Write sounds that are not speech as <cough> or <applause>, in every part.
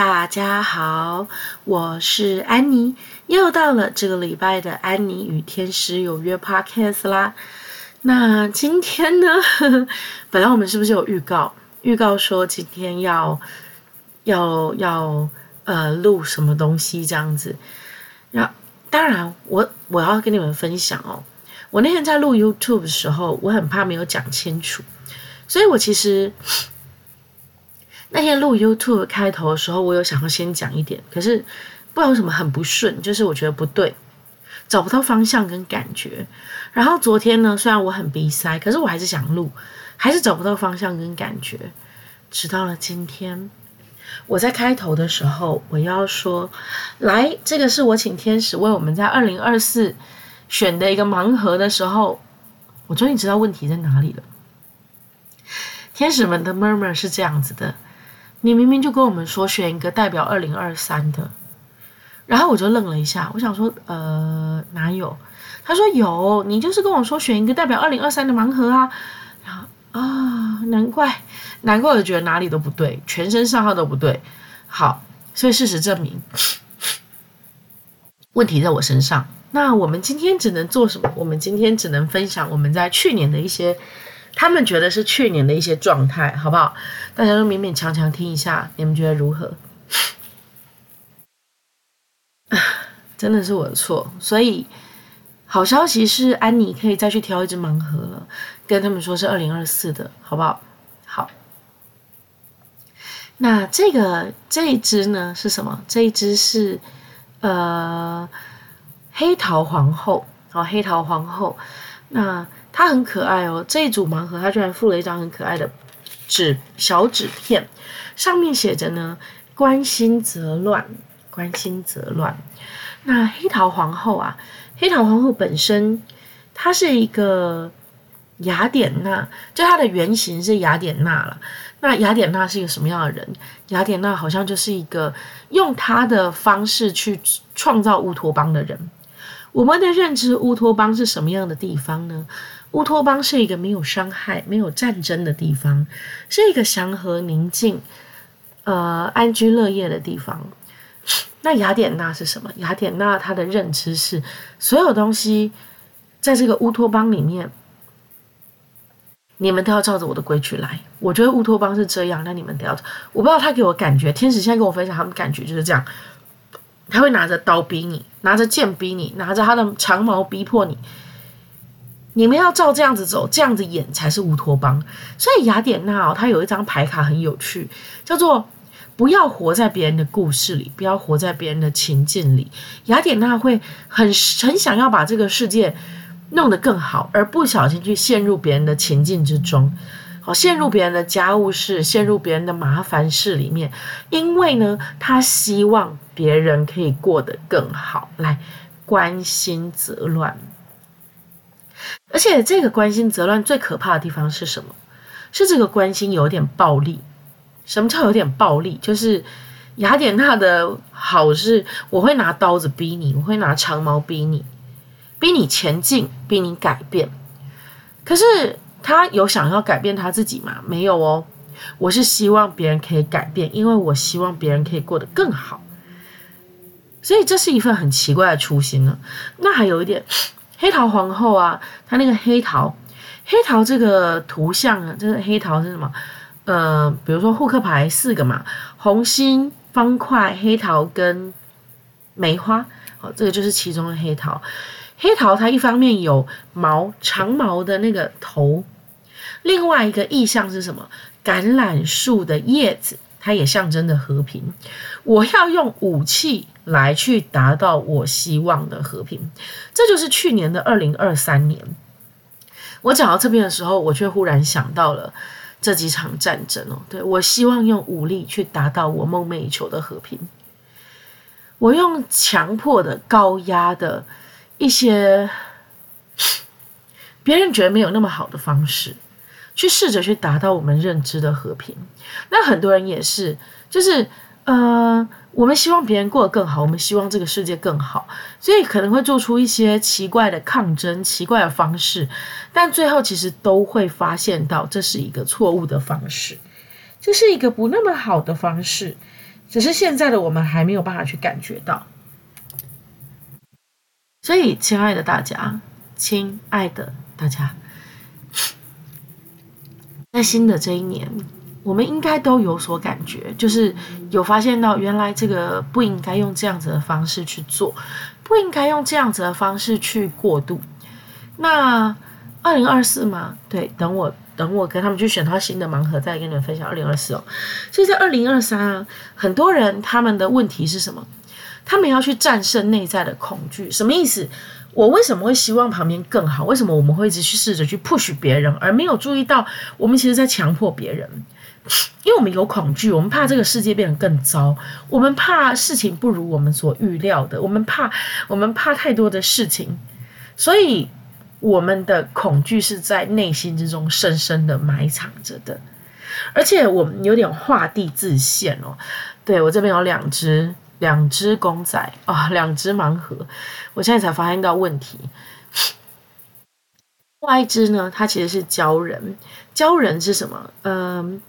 大家好，我是安妮，又到了这个礼拜的安妮与天使有约 Podcast 啦。那今天呢，<laughs> 本来我们是不是有预告？预告说今天要要要呃录什么东西这样子？那当然我，我我要跟你们分享哦。我那天在录 YouTube 的时候，我很怕没有讲清楚，所以我其实。那天录 YouTube 开头的时候，我有想要先讲一点，可是不知道为什么很不顺，就是我觉得不对，找不到方向跟感觉。然后昨天呢，虽然我很鼻塞，可是我还是想录，还是找不到方向跟感觉。直到了今天，我在开头的时候，我要说，来，这个是我请天使为我们在二零二四选的一个盲盒的时候，我终于知道问题在哪里了。天使们的 murmur 是这样子的。你明明就跟我们说选一个代表二零二三的，然后我就愣了一下，我想说，呃，哪有？他说有，你就是跟我说选一个代表二零二三的盲盒啊，然后啊，难怪，难怪我觉得哪里都不对，全身上下都不对。好，所以事实证明，问题在我身上。那我们今天只能做什么？我们今天只能分享我们在去年的一些。他们觉得是去年的一些状态，好不好？大家都勉勉强强听一下，你们觉得如何？<sighs> 真的是我的错，所以好消息是安妮可以再去挑一只盲盒了，跟他们说是二零二四的，好不好？好。那这个这一只呢是什么？这一只是呃黑桃皇后，好，黑桃皇后。那它很可爱哦，这一组盲盒它居然附了一张很可爱的纸小纸片，上面写着呢“关心则乱，关心则乱”。那黑桃皇后啊，黑桃皇后本身她是一个雅典娜，就她的原型是雅典娜了。那雅典娜是一个什么样的人？雅典娜好像就是一个用她的方式去创造乌托邦的人。我们的认知乌托邦是什么样的地方呢？乌托邦是一个没有伤害、没有战争的地方，是一个祥和宁静、呃安居乐业的地方。那雅典娜是什么？雅典娜她的认知是所有东西在这个乌托邦里面，你们都要照着我的规矩来。我觉得乌托邦是这样，那你们都要。我不知道他给我感觉，天使现在跟我分享他们感觉就是这样。他会拿着刀逼你，拿着剑逼你，拿着他的长矛逼迫你。你们要照这样子走，这样子演才是乌托邦。所以雅典娜哦，她有一张牌卡很有趣，叫做“不要活在别人的故事里，不要活在别人的情境里”。雅典娜会很很想要把这个世界弄得更好，而不小心去陷入别人的情境之中。好，陷入别人的家务事，陷入别人的麻烦事里面，因为呢，他希望别人可以过得更好，来关心则乱。而且这个关心则乱最可怕的地方是什么？是这个关心有点暴力。什么叫有点暴力？就是雅典娜的好是，我会拿刀子逼你，我会拿长矛逼你，逼你前进，逼你改变。可是。他有想要改变他自己吗？没有哦，我是希望别人可以改变，因为我希望别人可以过得更好。所以这是一份很奇怪的初心呢。那还有一点，黑桃皇后啊，她那个黑桃，黑桃这个图像啊，这个黑桃是什么？呃，比如说扑克牌四个嘛，红心、方块、黑桃跟梅花，好，这个就是其中的黑桃。黑桃它一方面有毛长毛的那个头，另外一个意象是什么？橄榄树的叶子，它也象征着和平。我要用武器来去达到我希望的和平，这就是去年的二零二三年。我讲到这边的时候，我却忽然想到了这几场战争哦，对，我希望用武力去达到我梦寐以求的和平，我用强迫的高压的。一些别人觉得没有那么好的方式，去试着去达到我们认知的和平。那很多人也是，就是呃，我们希望别人过得更好，我们希望这个世界更好，所以可能会做出一些奇怪的抗争、奇怪的方式，但最后其实都会发现到这是一个错误的方式，这是一个不那么好的方式，只是现在的我们还没有办法去感觉到。所以，亲爱的大家，亲爱的大家，在新的这一年，我们应该都有所感觉，就是有发现到原来这个不应该用这样子的方式去做，不应该用这样子的方式去过渡。那二零二四嘛，对，等我等我跟他们去选套新的盲盒，再跟你们分享二零二四哦。所以在二零二三啊，很多人他们的问题是什么？他们要去战胜内在的恐惧，什么意思？我为什么会希望旁边更好？为什么我们会一直去试着去 push 别人，而没有注意到我们其实在强迫别人？因为我们有恐惧，我们怕这个世界变得更糟，我们怕事情不如我们所预料的，我们怕我们怕太多的事情，所以我们的恐惧是在内心之中深深的埋藏着的，而且我们有点画地自限哦。对，我这边有两只。两只公仔啊，两只盲盒，我现在才发现到问题。另 <laughs> 外一只呢，它其实是鲛人。鲛人是什么？嗯，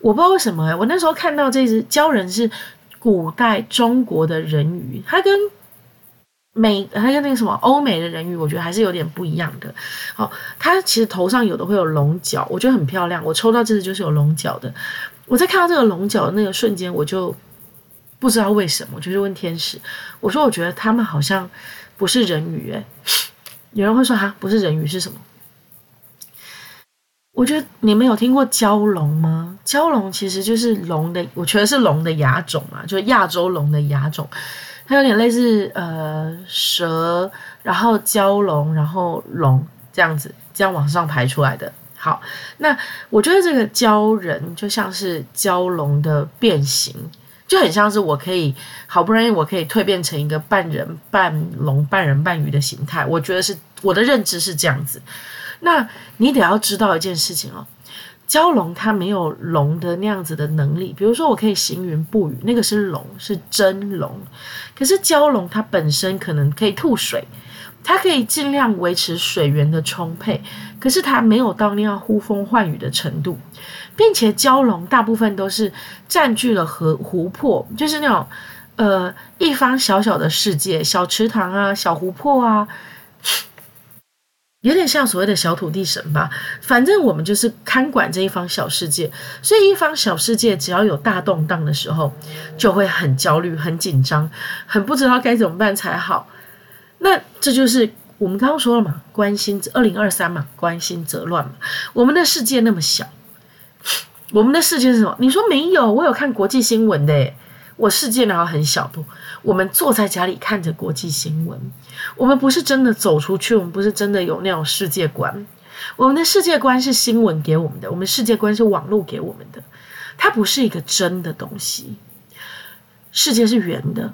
我不知道为什么。我那时候看到这只鲛人是古代中国的人鱼，它跟美，它跟那个什么欧美的人鱼，我觉得还是有点不一样的。好，它其实头上有的会有龙角，我觉得很漂亮。我抽到这只就是有龙角的。我在看到这个龙角的那个瞬间，我就。不知道为什么，就是问天使，我说我觉得他们好像不是人鱼哎，有人会说哈，不是人鱼是什么？我觉得你们有听过蛟龙吗？蛟龙其实就是龙的，我觉得是龙的亚种啊，就是亚洲龙的亚种，它有点类似呃蛇，然后蛟龙，然后龙这样子，这样往上排出来的。好，那我觉得这个鲛人就像是蛟龙的变形。就很像是我可以好不容易我可以蜕变成一个半人半龙半人半鱼的形态，我觉得是我的认知是这样子。那你得要知道一件事情哦，蛟龙它没有龙的那样子的能力，比如说我可以行云布雨，那个是龙是真龙，可是蛟龙它本身可能可以吐水。它可以尽量维持水源的充沛，可是它没有到那样呼风唤雨的程度，并且蛟龙大部分都是占据了河湖泊，就是那种呃一方小小的世界，小池塘啊，小湖泊啊，<sniffs> 有点像所谓的小土地神吧。反正我们就是看管这一方小世界，所以一方小世界只要有大动荡的时候，就会很焦虑、很紧张、很不知道该怎么办才好。那这就是我们刚刚说了嘛，关心二零二三嘛，关心则乱嘛。我们的世界那么小，我们的世界是什么？你说没有？我有看国际新闻的，我世界然后很小？不，我们坐在家里看着国际新闻，我们不是真的走出去，我们不是真的有那种世界观。我们的世界观是新闻给我们的，我们世界观是网络给我们的，它不是一个真的东西。世界是圆的，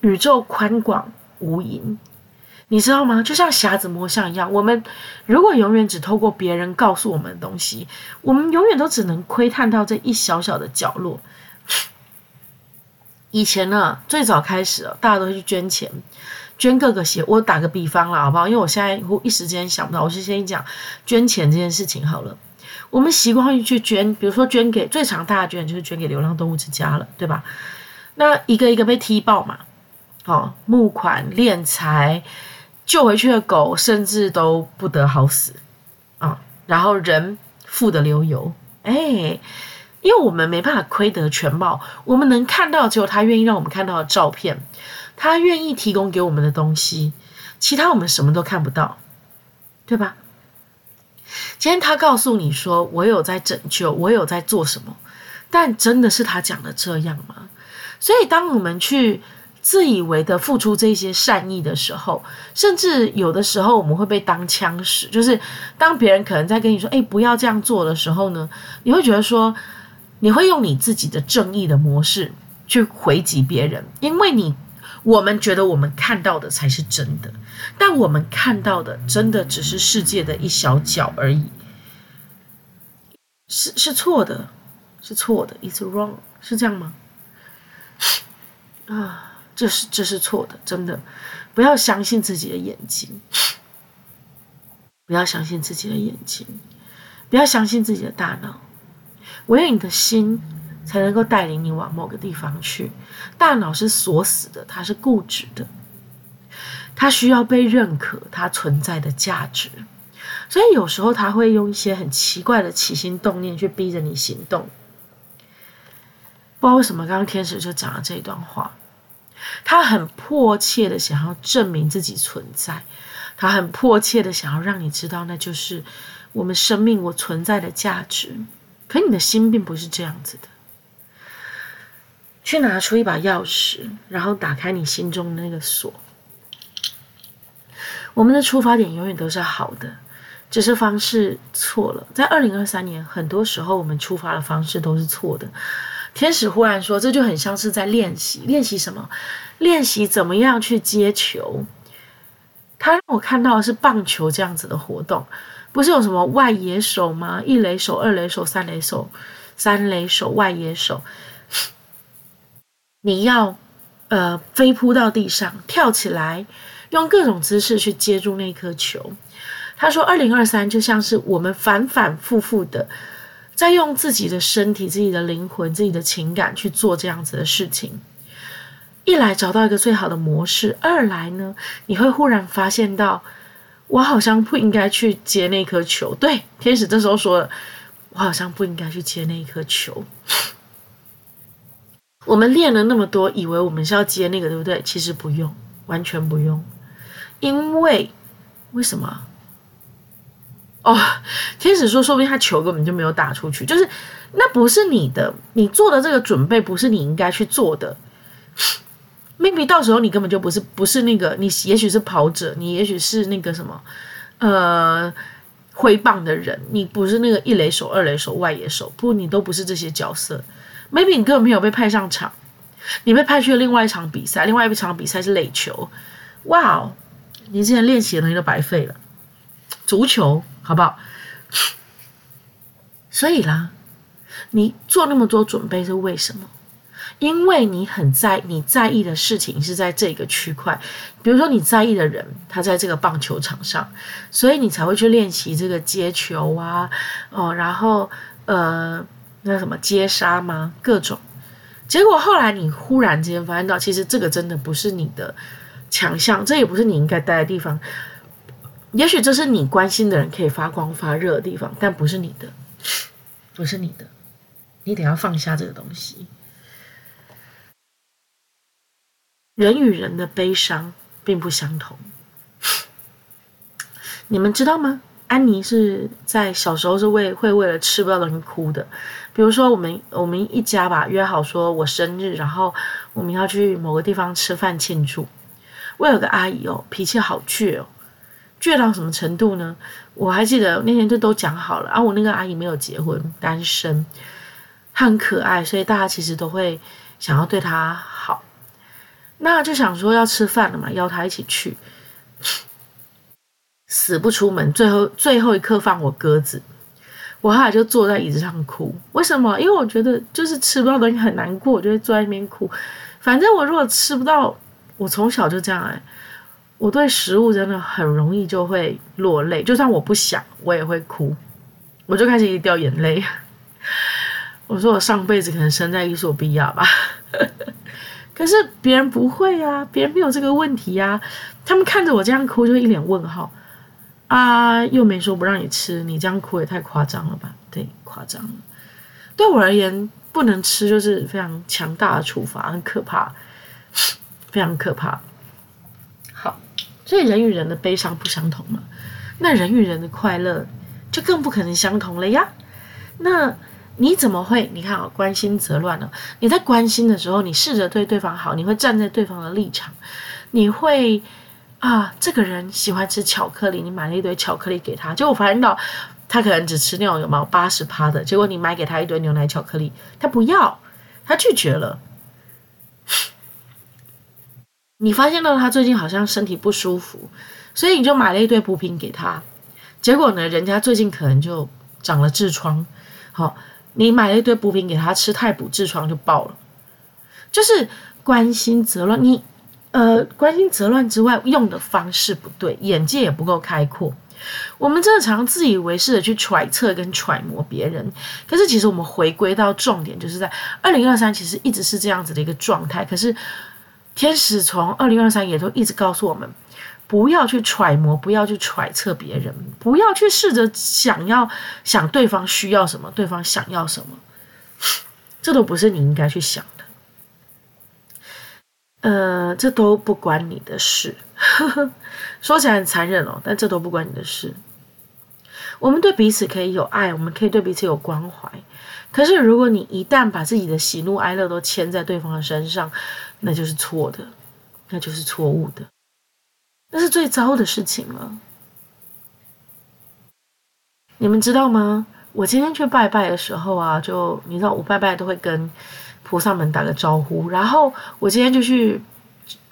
宇宙宽广。无垠，你知道吗？就像瞎子摸象一样，我们如果永远只透过别人告诉我们的东西，我们永远都只能窥探到这一小小的角落。以前呢，最早开始，大家都去捐钱，捐各个协。我打个比方了，好不好？因为我现在一时间想不到，我就先讲捐钱这件事情好了。我们习惯于去捐，比如说捐给最常大家捐就是捐给流浪动物之家了，对吧？那一个一个被踢爆嘛。哦，募款敛财，救回去的狗甚至都不得好死啊、然后人富得流油，哎，因为我们没办法窥得全貌，我们能看到只有他愿意让我们看到的照片，他愿意提供给我们的东西，其他我们什么都看不到，对吧？今天他告诉你说我有在拯救，我有在做什么，但真的是他讲的这样吗？所以当我们去。自以为的付出这些善意的时候，甚至有的时候我们会被当枪使，就是当别人可能在跟你说“哎，不要这样做”的时候呢，你会觉得说，你会用你自己的正义的模式去回击别人，因为你我们觉得我们看到的才是真的，但我们看到的真的只是世界的一小角而已，是是错的，是错的，It's wrong，是这样吗？<sighs> 啊。这是这是错的，真的，不要相信自己的眼睛，不要相信自己的眼睛，不要相信自己的大脑，唯有你的心才能够带领你往某个地方去。大脑是锁死的，它是固执的，它需要被认可，它存在的价值。所以有时候他会用一些很奇怪的起心动念去逼着你行动。不知道为什么，刚刚天使就讲了这一段话。他很迫切的想要证明自己存在，他很迫切的想要让你知道，那就是我们生命我存在的价值。可你的心并不是这样子的。去拿出一把钥匙，然后打开你心中的那个锁。我们的出发点永远都是好的，只是方式错了。在二零二三年，很多时候我们出发的方式都是错的。天使忽然说：“这就很像是在练习，练习什么？练习怎么样去接球。”他让我看到的是棒球这样子的活动，不是有什么外野手吗？一垒手、二垒手、三垒手、三垒手、外野手。你要呃飞扑到地上，跳起来，用各种姿势去接住那颗球。他说：“二零二三就像是我们反反复复的。”在用自己的身体、自己的灵魂、自己的情感去做这样子的事情，一来找到一个最好的模式，二来呢，你会忽然发现到，我好像不应该去接那颗球。对，天使这时候说了，我好像不应该去接那一颗球。我们练了那么多，以为我们是要接那个，对不对？其实不用，完全不用，因为为什么？哦，天使说，说不定他球根本就没有打出去，就是那不是你的，你做的这个准备不是你应该去做的。maybe 到时候你根本就不是不是那个，你也许是跑者，你也许是那个什么，呃，挥棒的人，你不是那个一垒手、二垒手、外野手，不，你都不是这些角色。maybe 你根本没有被派上场，你被派去了另外一场比赛，另外一场比赛是垒球。哇哦，你之前练习的东西都白费了，足球。好不好？<sniffs> 所以啦，你做那么多准备是为什么？因为你很在你在意的事情是在这个区块，比如说你在意的人他在这个棒球场上，所以你才会去练习这个接球啊，哦，然后呃，那什么接杀吗？各种。结果后来你忽然间发现到，其实这个真的不是你的强项，这也不是你应该待的地方。也许这是你关心的人可以发光发热的地方，但不是你的，不是你的，你得要放下这个东西。人与人的悲伤并不相同，你们知道吗？安妮是在小时候是为会为了吃不到东西哭的。比如说，我们我们一家吧约好说我生日，然后我们要去某个地方吃饭庆祝。我有个阿姨哦，脾气好倔哦。倔到什么程度呢？我还记得那天就都讲好了，啊，我那个阿姨没有结婚，单身，她很可爱，所以大家其实都会想要对她好。那就想说要吃饭了嘛，邀她一起去，死不出门，最后最后一刻放我鸽子，我后来就坐在椅子上哭。为什么？因为我觉得就是吃不到东西很难过，我就会坐在那边哭。反正我如果吃不到，我从小就这样哎。我对食物真的很容易就会落泪，就算我不想，我也会哭，我就开始一掉眼泪。<laughs> 我说我上辈子可能生在伊索比亚吧，<laughs> 可是别人不会啊，别人没有这个问题啊，他们看着我这样哭就一脸问号啊，又没说不让你吃，你这样哭也太夸张了吧？对，夸张了。对我而言，不能吃就是非常强大的处罚，很可怕，非常可怕。所以人与人的悲伤不相同嘛，那人与人的快乐就更不可能相同了呀。那你怎么会？你看啊，关心则乱了。你在关心的时候，你试着对对方好，你会站在对方的立场，你会啊，这个人喜欢吃巧克力，你买了一堆巧克力给他，结果发现到他可能只吃那种有毛八十趴的，结果你买给他一堆牛奶巧克力，他不要，他拒绝了。你发现到他最近好像身体不舒服，所以你就买了一堆补品给他。结果呢，人家最近可能就长了痔疮。好，你买了一堆补品给他吃，太补痔疮就爆了。就是关心则乱，你呃关心则乱之外，用的方式不对，眼界也不够开阔。我们真的常常自以为是的去揣测跟揣摩别人，可是其实我们回归到重点，就是在二零二三其实一直是这样子的一个状态。可是天使从二零二三也都一直告诉我们，不要去揣摩，不要去揣测别人，不要去试着想要想对方需要什么，对方想要什么，这都不是你应该去想的。呃，这都不关你的事。<laughs> 说起来很残忍哦，但这都不关你的事。我们对彼此可以有爱，我们可以对彼此有关怀。可是，如果你一旦把自己的喜怒哀乐都牵在对方的身上，那就是错的，那就是错误的，那是最糟的事情了。你们知道吗？我今天去拜拜的时候啊，就你知道，我拜拜都会跟菩萨们打个招呼。然后我今天就去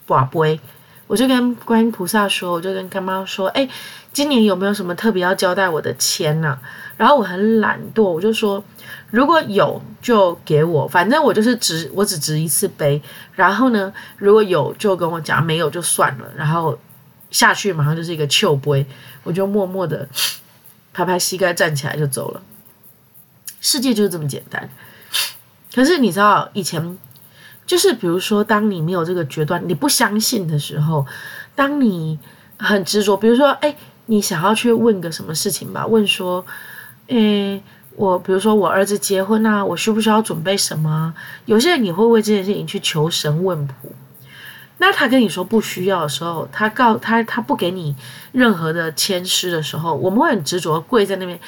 跋杯。我就跟观音菩萨说，我就跟干妈说，哎，今年有没有什么特别要交代我的签呢？然后我很懒惰，我就说，如果有就给我，反正我就是值，我只值一次杯。然后呢，如果有就跟我讲，没有就算了。然后下去马上就是一个笑杯，我就默默的拍拍膝盖站起来就走了。世界就是这么简单。可是你知道以前。就是比如说，当你没有这个决断，你不相信的时候，当你很执着，比如说，哎，你想要去问个什么事情吧？问说，诶，我比如说我儿子结婚啊，我需不需要准备什么？有些人你会为这件事情去求神问卜，那他跟你说不需要的时候，他告他他不给你任何的签诗的时候，我们会很执着跪在那边，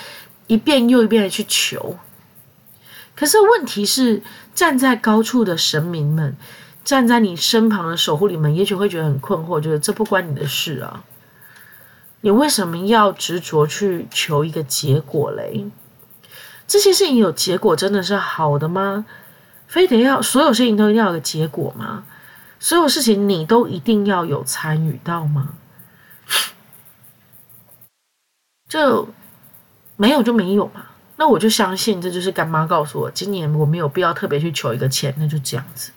一遍又一遍的去求。可是问题是，站在高处的神明们，站在你身旁的守护灵们，也许会觉得很困惑，觉得这不关你的事啊。你为什么要执着去求一个结果嘞？这些事情有结果真的是好的吗？非得要所有事情都一定要有个结果吗？所有事情你都一定要有参与到吗？就没有就没有嘛。那我就相信，这就是干妈告诉我，今年我没有必要特别去求一个签，那就这样子。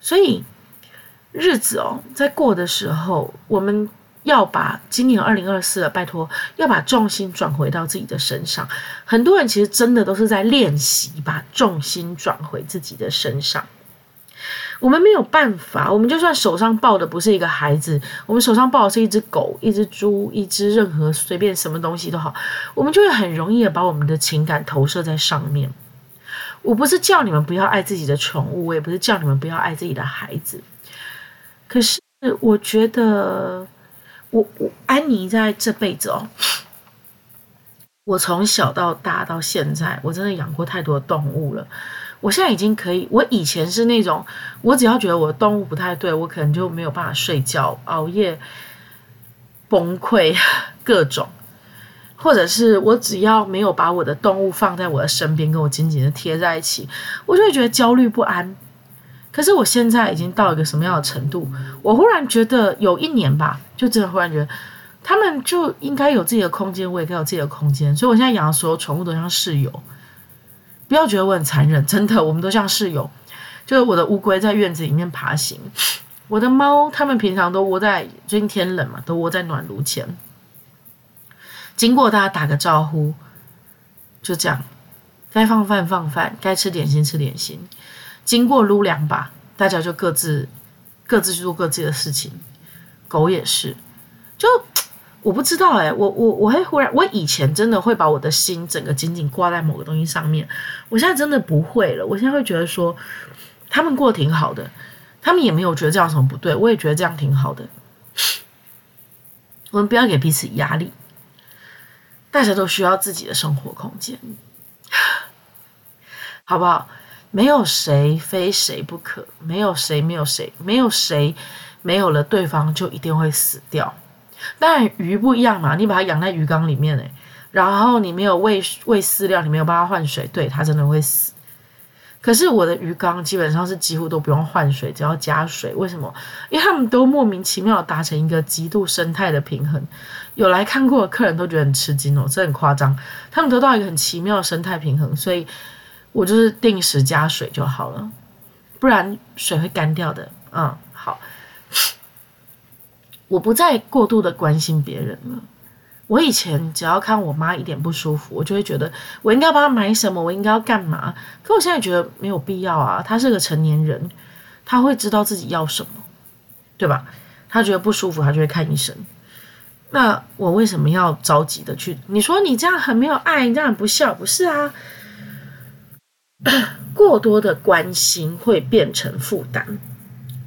所以日子哦，在过的时候，我们要把今年二零二四，拜托要把重心转回到自己的身上。很多人其实真的都是在练习把重心转回自己的身上。我们没有办法，我们就算手上抱的不是一个孩子，我们手上抱的是一只狗、一只猪、一只任何随便什么东西都好，我们就会很容易的把我们的情感投射在上面。我不是叫你们不要爱自己的宠物，我也不是叫你们不要爱自己的孩子。可是我觉得我，我安妮在这辈子哦，我从小到大到现在，我真的养过太多动物了。我现在已经可以，我以前是那种，我只要觉得我的动物不太对，我可能就没有办法睡觉，熬夜崩溃各种，或者是我只要没有把我的动物放在我的身边，跟我紧紧的贴在一起，我就会觉得焦虑不安。可是我现在已经到一个什么样的程度？我忽然觉得有一年吧，就真的忽然觉得他们就应该有自己的空间，我也该有自己的空间，所以我现在养的所有宠物都像室友。不要觉得我很残忍，真的，我们都像室友。就是我的乌龟在院子里面爬行，我的猫它们平常都窝在，最近天冷嘛，都窝在暖炉前。经过大家打个招呼，就这样，该放饭放饭，该吃点心吃点心。经过撸两把，大家就各自各自去做各自的事情。狗也是，就。我不知道哎、欸，我我我会忽然，我以前真的会把我的心整个紧紧挂在某个东西上面，我现在真的不会了。我现在会觉得说，他们过得挺好的，他们也没有觉得这样什么不对，我也觉得这样挺好的。我们不要给彼此压力，大家都需要自己的生活空间，<sighs> 好不好？没有谁非谁不可，没有谁没有谁，没有谁没有了对方就一定会死掉。当然鱼不一样嘛，你把它养在鱼缸里面诶，然后你没有喂喂饲料，你没有帮它换水，对，它真的会死。可是我的鱼缸基本上是几乎都不用换水，只要加水。为什么？因为他们都莫名其妙达成一个极度生态的平衡。有来看过的客人都觉得很吃惊哦，这很夸张。他们得到一个很奇妙的生态平衡，所以我就是定时加水就好了，不然水会干掉的。嗯，好。我不再过度的关心别人了，我以前只要看我妈一点不舒服，我就会觉得我应该帮她买什么，我应该要干嘛。可我现在觉得没有必要啊，她是个成年人，她会知道自己要什么，对吧？她觉得不舒服，她就会看医生。那我为什么要着急的去？你说你这样很没有爱，你这样不孝，不是啊？<coughs> 过多的关心会变成负担。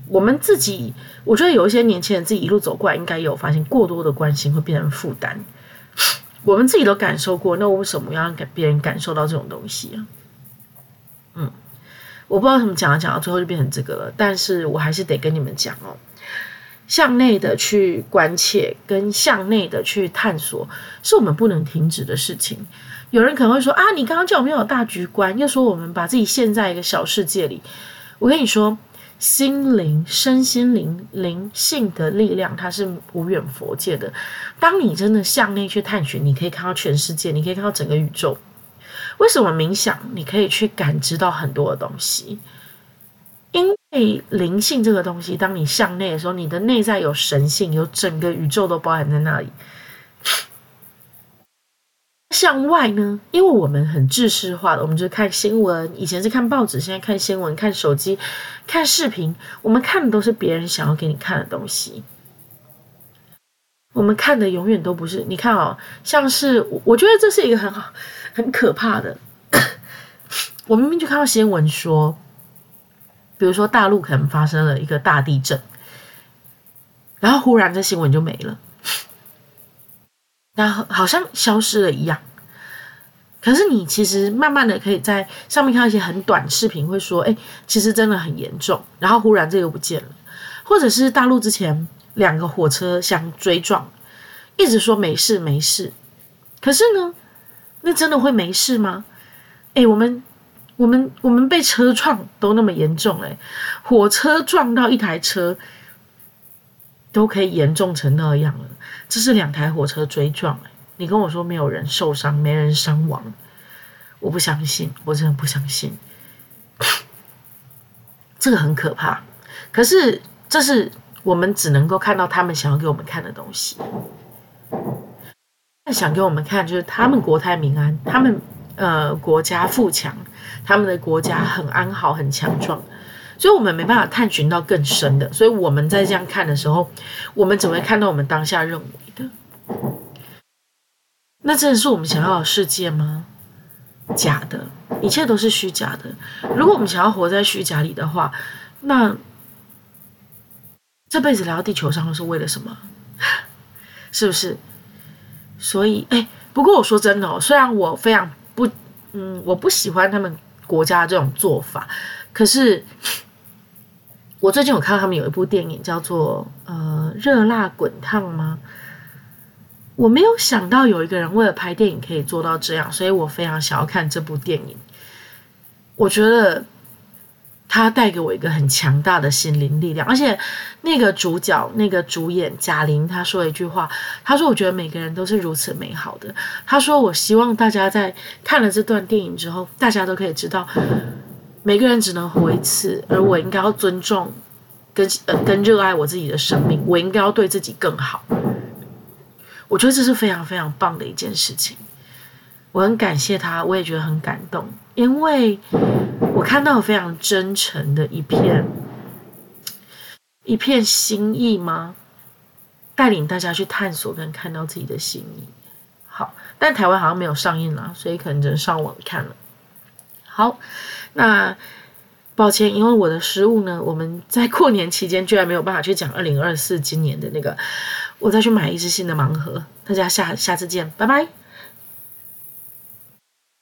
我们自己，我觉得有一些年轻人自己一路走过来，应该有发现，过多的关心会变成负担。<coughs> 我们自己都感受过，那为什么要让别人感受到这种东西啊？嗯，我不知道怎么讲，讲到最后就变成这个了。但是我还是得跟你们讲哦，向内的去关切，跟向内的去探索，是我们不能停止的事情。有人可能会说啊，你刚刚叫我们有大局观，又说我们把自己陷在一个小世界里。我跟你说。心灵、身心灵、灵性的力量，它是无远佛界的。当你真的向内去探寻，你可以看到全世界，你可以看到整个宇宙。为什么冥想？你可以去感知到很多的东西，因为灵性这个东西，当你向内的时候，你的内在有神性，有整个宇宙都包含在那里。向外呢？因为我们很制式化的，我们就看新闻。以前是看报纸，现在看新闻、看手机、看视频。我们看的都是别人想要给你看的东西。我们看的永远都不是。你看哦，像是我觉得这是一个很好、很可怕的。<coughs> 我明明就看到新闻说，比如说大陆可能发生了一个大地震，然后忽然这新闻就没了。然后好像消失了一样，可是你其实慢慢的可以在上面看到一些很短视频，会说，哎，其实真的很严重。然后忽然这个不见了，或者是大陆之前两个火车相追撞，一直说没事没事，可是呢，那真的会没事吗？哎，我们我们我们被车撞都那么严重，哎，火车撞到一台车。都可以严重成那样了，这是两台火车追撞。你跟我说没有人受伤，没人伤亡，我不相信，我真的不相信。<coughs> 这个很可怕。可是这是我们只能够看到他们想要给我们看的东西。想给我们看，就是他们国泰民安，他们呃国家富强，他们的国家很安好，很强壮。所以我们没办法探寻到更深的，所以我们在这样看的时候，我们只会看到我们当下认为的。那真的是我们想要的世界吗？假的，一切都是虚假的。如果我们想要活在虚假里的话，那这辈子来到地球上是为了什么？<laughs> 是不是？所以，哎，不过我说真的哦，虽然我非常不，嗯，我不喜欢他们国家这种做法，可是。我最近有看到他们有一部电影叫做《呃热辣滚烫》吗？我没有想到有一个人为了拍电影可以做到这样，所以我非常想要看这部电影。我觉得他带给我一个很强大的心灵力量，而且那个主角、那个主演贾玲，他说了一句话，他说：“我觉得每个人都是如此美好的。”他说：“我希望大家在看了这段电影之后，大家都可以知道。”每个人只能活一次，而我应该要尊重跟呃跟热爱我自己的生命，我应该要对自己更好。我觉得这是非常非常棒的一件事情，我很感谢他，我也觉得很感动，因为我看到非常真诚的一片一片心意吗？带领大家去探索跟看到自己的心意。好，但台湾好像没有上映啦，所以可能只能上网看了。好。那抱歉，因为我的失误呢，我们在过年期间居然没有办法去讲二零二四今年的那个，我再去买一支新的盲盒，大家下下次见，拜拜。